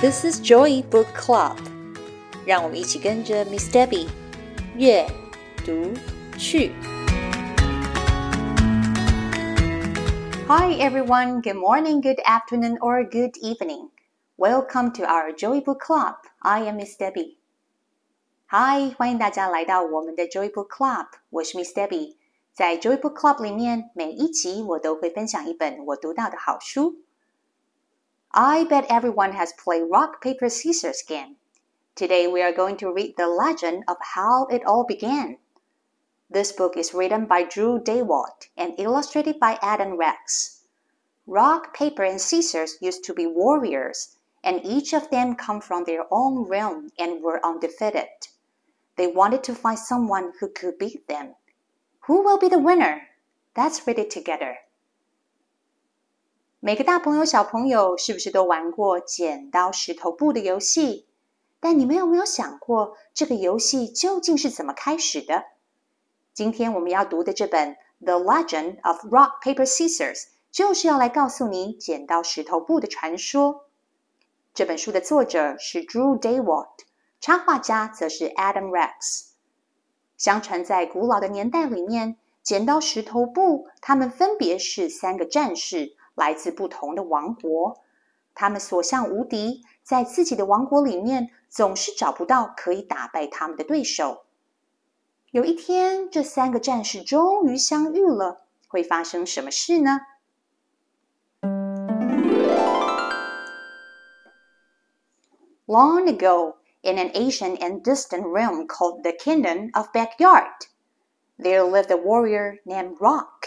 This is Joy Book Club，让我们一起跟着 Miss Debbie 阅读去。Hi everyone, good morning, good afternoon, or good evening. Welcome to our Joy Book Club. I am Miss Debbie. Hi，欢迎大家来到我们的 Joy Book Club，我是 Miss Debbie。在 Joy Book Club 里面，每一集我都会分享一本我读到的好书。 I bet everyone has played rock, paper, scissors game. Today we are going to read the legend of how it all began. This book is written by Drew Daywalt and illustrated by Adam Rex. Rock, paper, and scissors used to be warriors, and each of them come from their own realm and were undefeated. They wanted to find someone who could beat them. Who will be the winner? Let's read it together. 每个大朋友、小朋友是不是都玩过剪刀石头布的游戏？但你们有没有想过，这个游戏究竟是怎么开始的？今天我们要读的这本《The Legend of Rock Paper Scissors》就是要来告诉你剪刀石头布的传说。这本书的作者是 Drew Daywalt。插画家则是 Adam Rex。相传在古老的年代里面，剪刀石头布，他们分别是三个战士，来自不同的王国。他们所向无敌，在自己的王国里面总是找不到可以打败他们的对手。有一天，这三个战士终于相遇了，会发生什么事呢？Long ago. in an ancient and distant realm called the Kingdom of Backyard. There lived a warrior named Rock.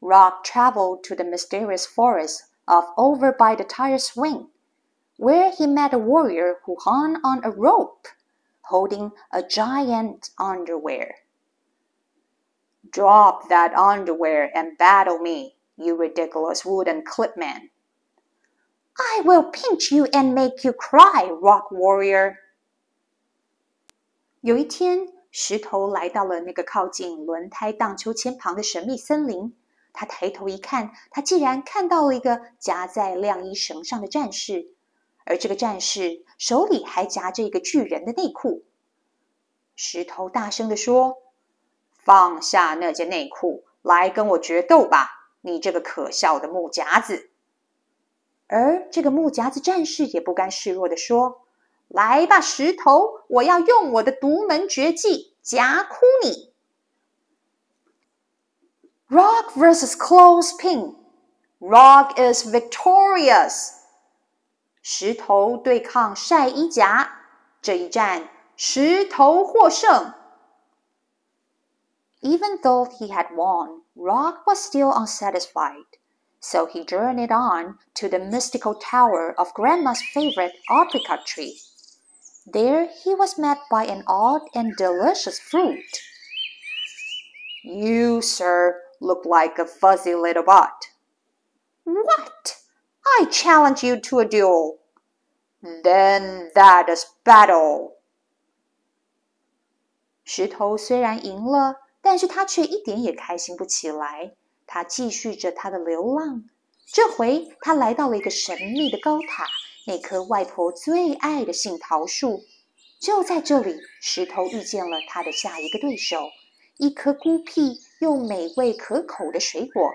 Rock traveled to the mysterious forest of over by the tire swing, where he met a warrior who hung on a rope, holding a giant underwear. Drop that underwear and battle me, you ridiculous wooden clipman. I will pinch you and make you cry, rock warrior. 有一天，石头来到了那个靠近轮胎荡秋千旁的神秘森林。 他抬头一看，他竟然看到了一个夹在晾衣绳上的战士，而这个战士手里还夹着一个巨人的内裤。石头大声地说。放下那件内裤，来跟我决斗吧！你这个可笑的木夹子。而这个木夹子战士也不甘示弱地说：“来吧，石头，我要用我的独门绝技夹哭你。” Rock versus clothespin. Rock is victorious. 石头对抗晒衣夹，这一战石头获胜。Even though he had won, Rock was still unsatisfied. So he journeyed on to the mystical tower of Grandma's favorite apricot tree. There he was met by an odd and delicious fruit. You, sir, look like a fuzzy little bot. What? I challenge you to a duel. Then that is battle. 石头虽然赢了，但是他却一点也开心不起来。他继续着他的流浪。这回他来到了一个神秘的高塔，那棵外婆最爱的杏桃树。就在这里，石头遇见了他的下一个对手——一颗孤僻 又美味可口的水果。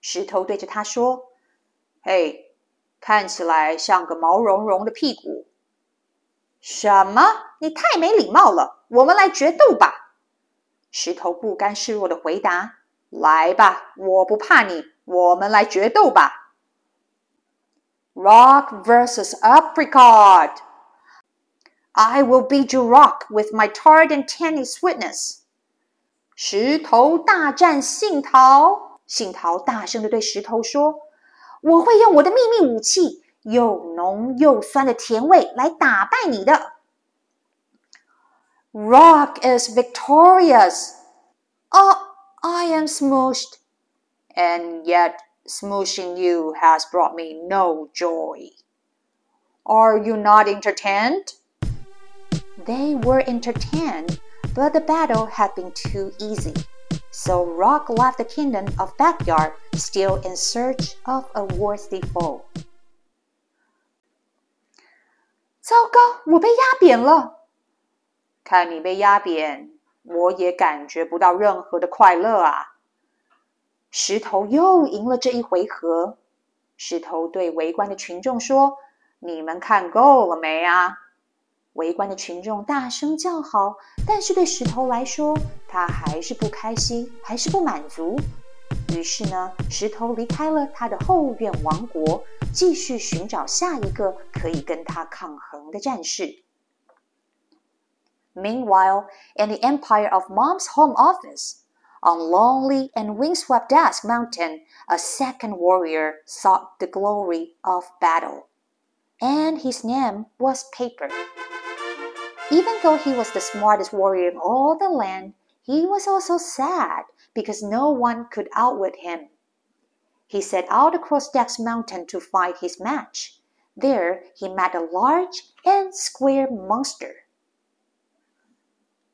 石头对着他说：“嘿，看起来像个毛茸茸的屁股。”“什么？你太没礼貌了！我们来决斗吧！”石头不甘示弱的回答：“来吧，我不怕你，我们来决斗吧。” Rock versus apricot. I will beat you rock with my tart and tangy sweetness. 石头大战杏桃。杏桃大声的对石头说：“ 我会用我的秘密武器，又浓又酸的甜味来打败你的。Rock is victorious. Oh, I am smooshed. And yet, smooshing you has brought me no joy. Are you not entertained? They were entertained, but the battle had been too easy. So Rock left the kingdom of Backyard still in search of a worthy foe. 糟糕，我被压扁了。看你被压扁，我也感觉不到任何的快乐啊。石头又赢了这一回合。石头对围观的群众说：“你们看够了没啊？” 围观的群众大声叫好，但是对石头来说，他还是不开心，还是不满足。于是呢，石头离开了他的后院王国，继续寻找下一个可以跟他抗衡的战士。Meanwhile, in the empire of Mom's home office, on lonely and windswept Desk Mountain, a second warrior sought the glory of battle. and his name was Paper. Even though he was the smartest warrior in all the land, he was also sad because no one could outwit him. He set out across Desk Mountain to find his match. There he met a large and square monster.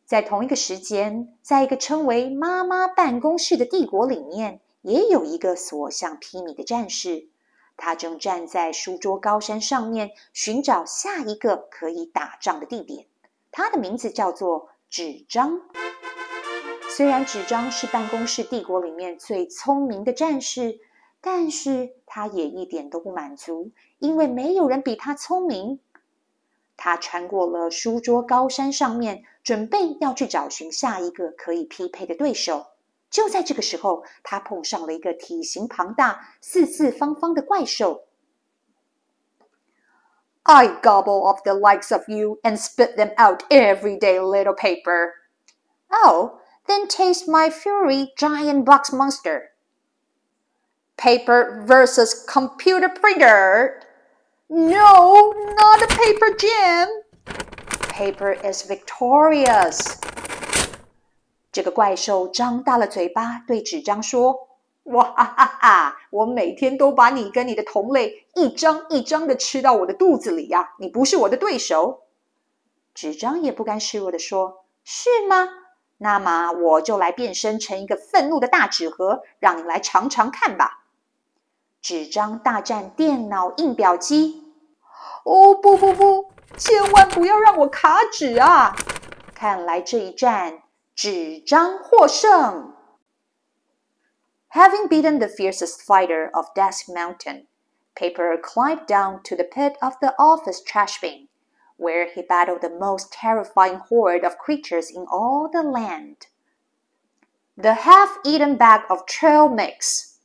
在同一个时间，在一个称为“妈妈办公室”的帝国里面，也有一个所向披靡的战士。他正站在书桌高山上面，寻找下一个可以打仗的地点。他的名字叫做纸张。虽然纸张是办公室帝国里面最聪明的战士，但是他也一点都不满足，因为没有人比他聪明。他穿过了书桌高山上面。准备要去找寻下一个可以匹配的对手。就在这个时候，他碰上了一个体型庞大、四四方方的怪兽。I gobble up the likes of you and spit them out every day, little paper. Oh, then taste my fury, giant box monster. Paper versus computer printer. No, not a paper Jim paper is victorious。 这个怪兽张大了嘴巴，对纸张说：“哇哈哈哈！我每天都把你跟你的同类一张一张的吃到我的肚子里呀！你不是我的对手。”纸张也不甘示弱的说：“是吗？那么我就来变身成一个愤怒的大纸盒，让你来尝尝看吧。”纸张大战电脑印表机。哦不不不！千万不要让我卡纸啊！看来这一战纸张获胜。Having beaten the fiercest fighter of Desk Mountain, Paper climbed down to the pit of the office trash bin, where he battled the most terrifying horde of creatures in all the land. The half-eaten bag of trail mix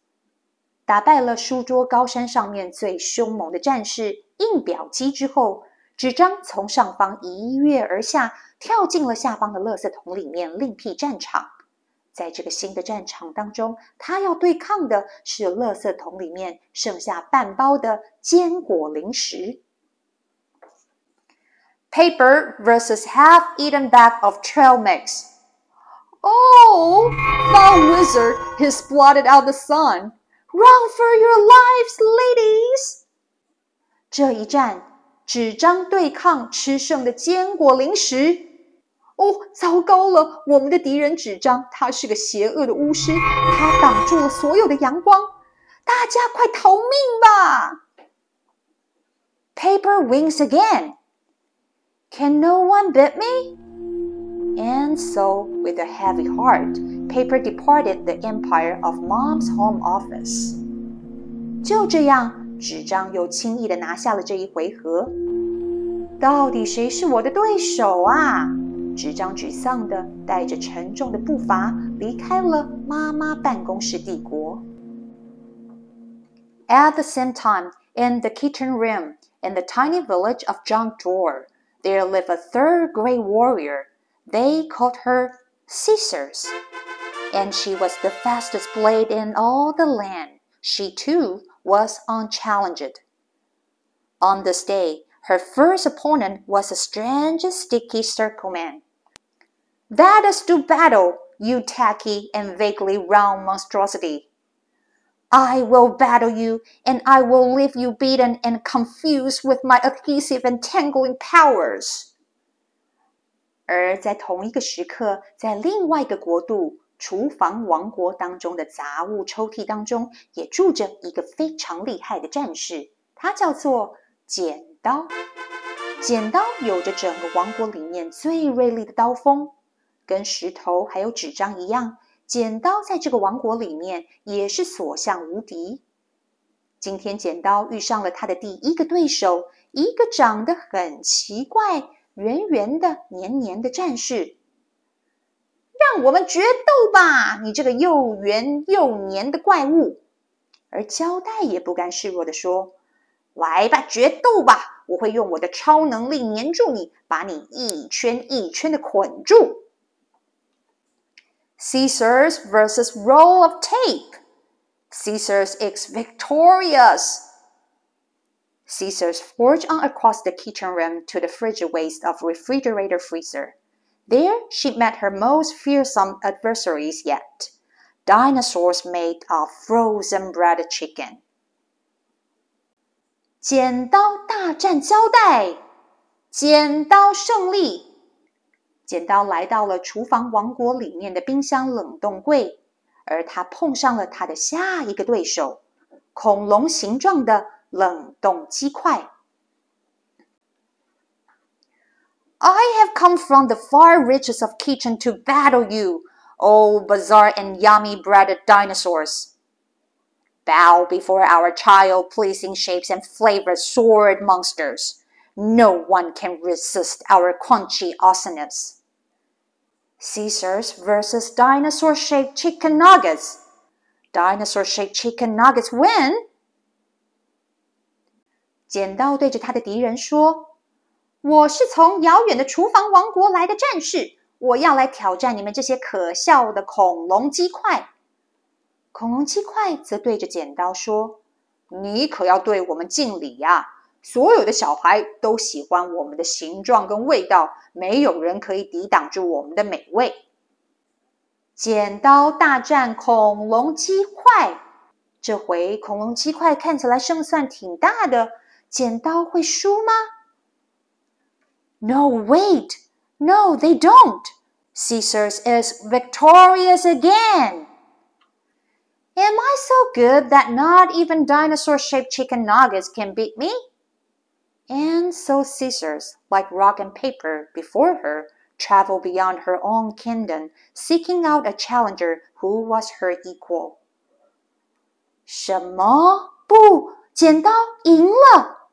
打败了书桌高山上面最凶猛的战士印表机之后。 纸张从上方一跃而下，跳进了下方的垃圾桶里面，另辟战场。在这个新的战场当中，他要对抗的是垃圾桶里面剩下半包的坚果零食。Paper versus half-eaten bag of trail mix. Oh, foul wizard! He's blotted out the sun. Run for your lives, ladies! 这一战。 纸张对抗吃剩的坚果零食。哦，糟糕了！我们的敌人纸张，他是个邪恶的巫师，他挡住了所有的阳光。大家快逃命吧！Paper wins again. Can no one beat me? And so, with a heavy heart, Paper departed the empire of Mom's home office. 就这样。 纸张又轻易的拿下了这一回合。到底谁是我的对手啊？纸张沮丧的带着沉重的步伐离开了妈妈办公室帝国。At the same time, in the kitchen room, in the tiny village of Junk Drawer, there lived a third great warrior. They called her Scissors, and she was the fastest blade in all the land. She too was unchallenged. On this day, her first opponent was a strange, sticky circle man. Let us do battle, you tacky and vaguely round monstrosity. I will battle you, and I will leave you beaten and confused with my adhesive and tangling powers. 而在同一个时刻，在另外一个国度—— 厨房王国当中的杂物抽屉当中，也住着一个非常厉害的战士，他叫做剪刀。剪刀有着整个王国里面最锐利的刀锋，跟石头还有纸张一样。剪刀在这个王国里面也是所向无敌。今天剪刀遇上了他的第一个对手，一个长得很奇怪、圆圆的、黏黏的战士。让我们决斗吧，你这个又圆又黏的怪物！”而胶带也不甘示弱地说：“来吧，决斗吧！我会用我的超能力粘住你，把你一圈一圈的捆住。” Scissors versus roll of tape. Scissors is victorious. Scissors forged on across the kitchen rim to the fridge waste of refrigerator freezer. There she met her most fearsome adversaries yet dinosaurs made of frozen bread chicken. 剪刀大战胶带，剪刀胜利。剪刀来到了厨房王国里面的冰箱冷冻柜，而他碰上了他的下一个对手——恐龙形状的冷冻鸡块。 I have come from the far reaches of kitchen to battle you, O bizarre and yummy breaded dinosaurs. Bow before our child pleasing shapes and flavored sword monsters. No one can resist our crunchy awesomeness. Scissors versus dinosaur shaped chicken nuggets. Dinosaur shaped chicken nuggets win. 剪刀对着他的敌人说。我是从遥远的厨房王国来的战士，我要来挑战你们这些可笑的恐龙鸡块。”恐龙鸡块则对着剪刀说：“你可要对我们敬礼呀！”所有的小孩都喜欢我们的形状跟味道，没有人可以抵挡住我们的美味。剪刀大战恐龙鸡块，这回恐龙鸡块看起来胜算挺大的，剪刀会输吗 No, wait! No, they don't! Scissors is victorious again! Am I so good that not even dinosaur shaped chicken nuggets can beat me? And so Scissors, like rock and paper before her, traveled beyond her own kingdom, seeking out a challenger who was her equal. 什么？不，剪刀赢了！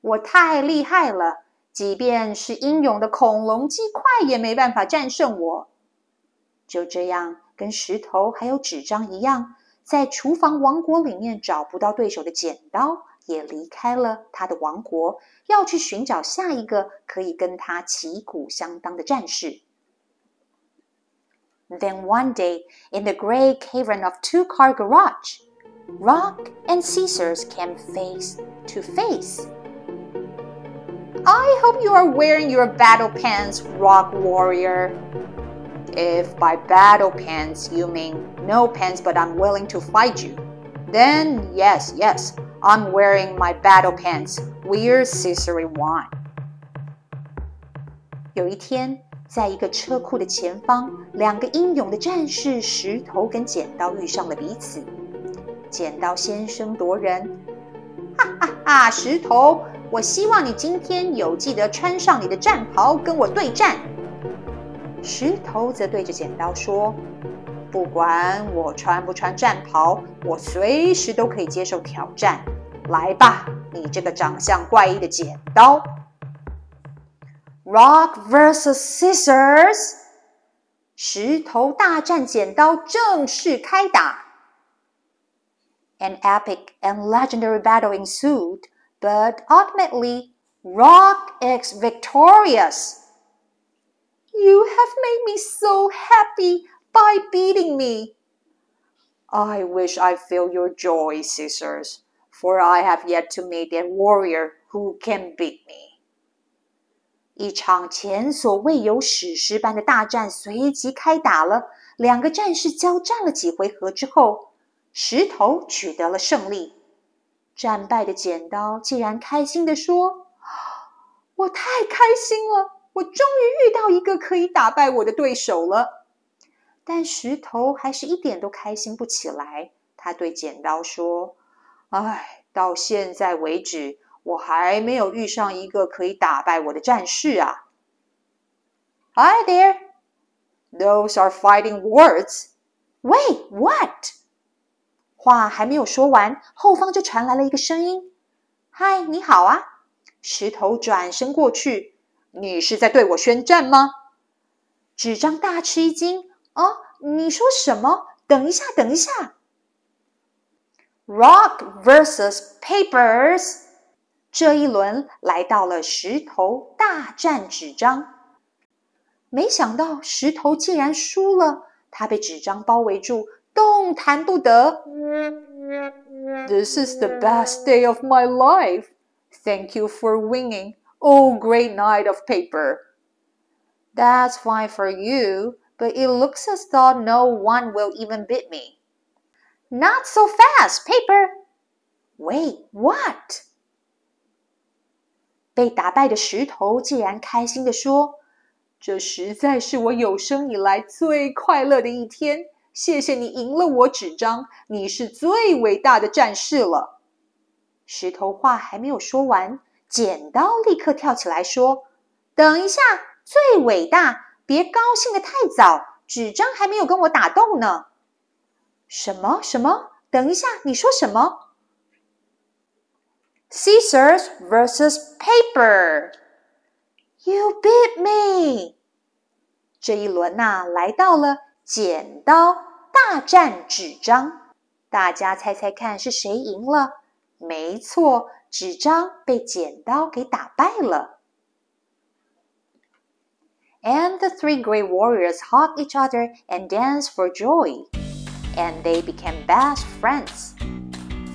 我太厉害了！即便是英勇的恐龙鸡块也没办法战胜我。就这样，跟石头还有纸张一样，在厨房王国里面找不到对手的剪刀。也离开了他的王国，要去寻找下一个可以跟他旗鼓相当的战士。Then one day, in the gray cavern of two-car garage, Rock and Scissors came face to face. I hope you are wearing your battle pants, Rock Warrior. If by battle pants you mean no pants, but I'm willing to fight you, then yes, yes, I'm wearing my battle pants. We're Caesar one. 有一天，在一个车库的前方，两个英勇的战士石头跟剪刀遇上了彼此。剪刀先声夺人，哈哈哈！石头， 我希望你今天有记得穿上你的战袍跟我对战。石头则对着剪刀说。不管我穿不穿战袍，我随时都可以接受挑战。来吧，你这个长相怪异的剪刀！Rock vs Scissors，石头大战剪刀正式开打。An epic and legendary battle ensued, but ultimately, Rock is victorious. You have made me so happy by beating me. I wish I feel your joy, Scissors. for I have yet to meet a warrior who can beat me. 一场前所未有史诗般的大战随即开打了。两个战士交战了几回合之后，石头取得了胜利。 战败的剪刀竟然开心地说：“我太开心了，我终于遇到一个可以打败我的对手了。”但石头还是一点都开心不起来。他对剪刀说：“唉，到现在为止，我还没有遇上一个可以打败我的战士啊。” Hi there. Those are fighting words. Wait, what? 话还没有说完，后方就传来了一个声音：“嗨，你好啊！”石头转身过去：“你是在对我宣战吗？”纸张大吃一惊：“哦，你说什么？等一下，等一下！”Rock versus papers，这一轮来到了石头大战纸张。没想到石头竟然输了，他被纸张包围住，动弹不得。This is the best day of my life. Thank you for winning, oh great knight of paper. That's fine for you, but it looks as though no one will even beat me. Not so fast, paper. Wait, what? 被打败的石头竟然开心地说。这实在是我有生以来最快乐的一天。 谢谢你赢了我，纸张，你是最伟大的战士了。石头话还没有说完，剪刀立刻跳起来说：“等一下，最伟大，别高兴的太早，纸张还没有跟我打斗呢。”什么什么？等一下，你说什么？Scissors versus paper。You beat me！这一轮呐，来到了剪刀大战纸张。大家猜猜看是谁赢了？没错，纸张被剪刀给打败了。And the three great warriors hugged each other and danced for joy. And they became best friends.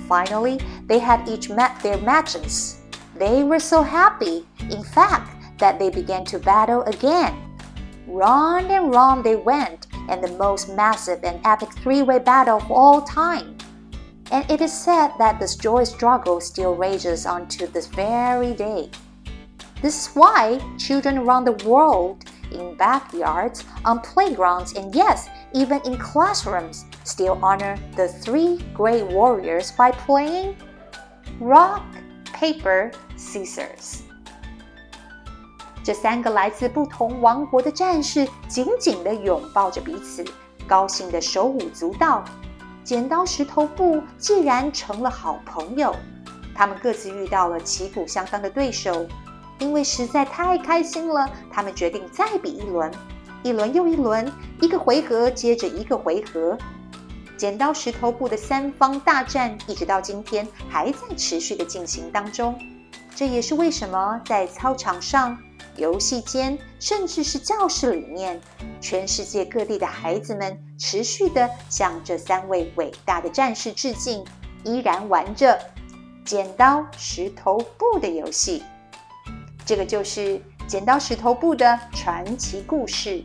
Finally, they had each met their matches. They were so happy. In fact, that they began to battle again. Round and round they went in the most massive and epic three way battle of all time. And it is said that this joy struggle still rages on to this very day. This is why children around the world, in backyards, on playgrounds, and yes, even in classrooms, still honor the three great warriors by playing rock, paper, scissors. 这三个来自不同王国的战士紧紧地拥抱着彼此，高兴地手舞足蹈。剪刀石头布既然成了好朋友，他们各自遇到了旗鼓相当的对手，因为实在太开心了，他们决定再比一轮，一轮又一轮，一个回合接着一个回合。剪刀石头布的三方大战一直到今天还在持续的进行当中，这也是为什么在操场上。游戏间，甚至是教室里面，全世界各地的孩子们持续的向这三位伟大的战士致敬，依然玩着剪刀石头布的游戏。这个就是剪刀石头布的传奇故事。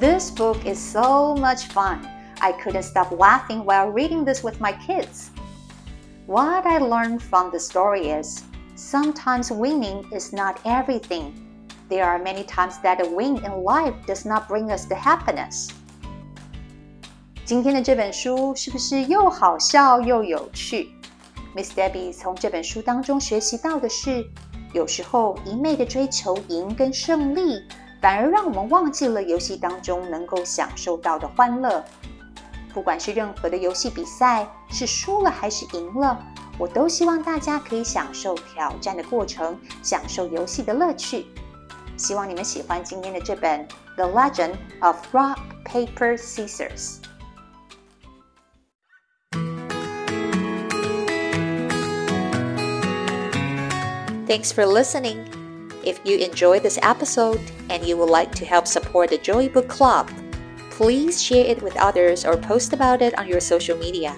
This book is so much fun. I couldn't stop laughing while reading this with my kids. What I learned from the story is sometimes winning is not everything. There are many times that a win in life does not bring us the happiness. 今天的这本书是不是又好笑又有趣？Miss Debbie 从这本书当中学习到的是，有时候一昧的追求赢跟胜利，反而让我们忘记了游戏当中能够享受到的欢乐。 不管是任何的游戏比赛，是输了还是赢了，我都希望大家可以享受挑战的过程，享受游戏的乐趣。希望你们喜欢今天的这本《The Legend of Rock Paper Scissors》。Thanks for listening. If you enjoyed this episode and you would like to help support the Joy Book Club, please share it with others or post about it on your social media.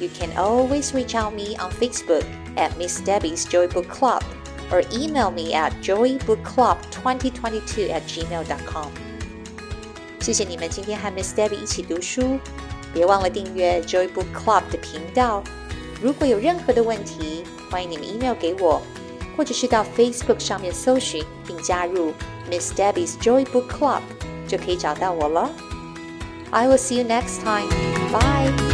You can always reach out me on Facebook at Miss Debbie's Joy Book Club or email me at joybookclub2022 at gmail.com. 谢谢你们今天和 Miss Debbie 一起读书，别忘了订阅 Joy Book Club 的频道。如果有任何的问题，欢迎你们 email 给我，或者是到 Facebook 上面搜寻并加入 Miss Debbie's Joy Book Club 就可以找到我了。I will see you next time. Bye.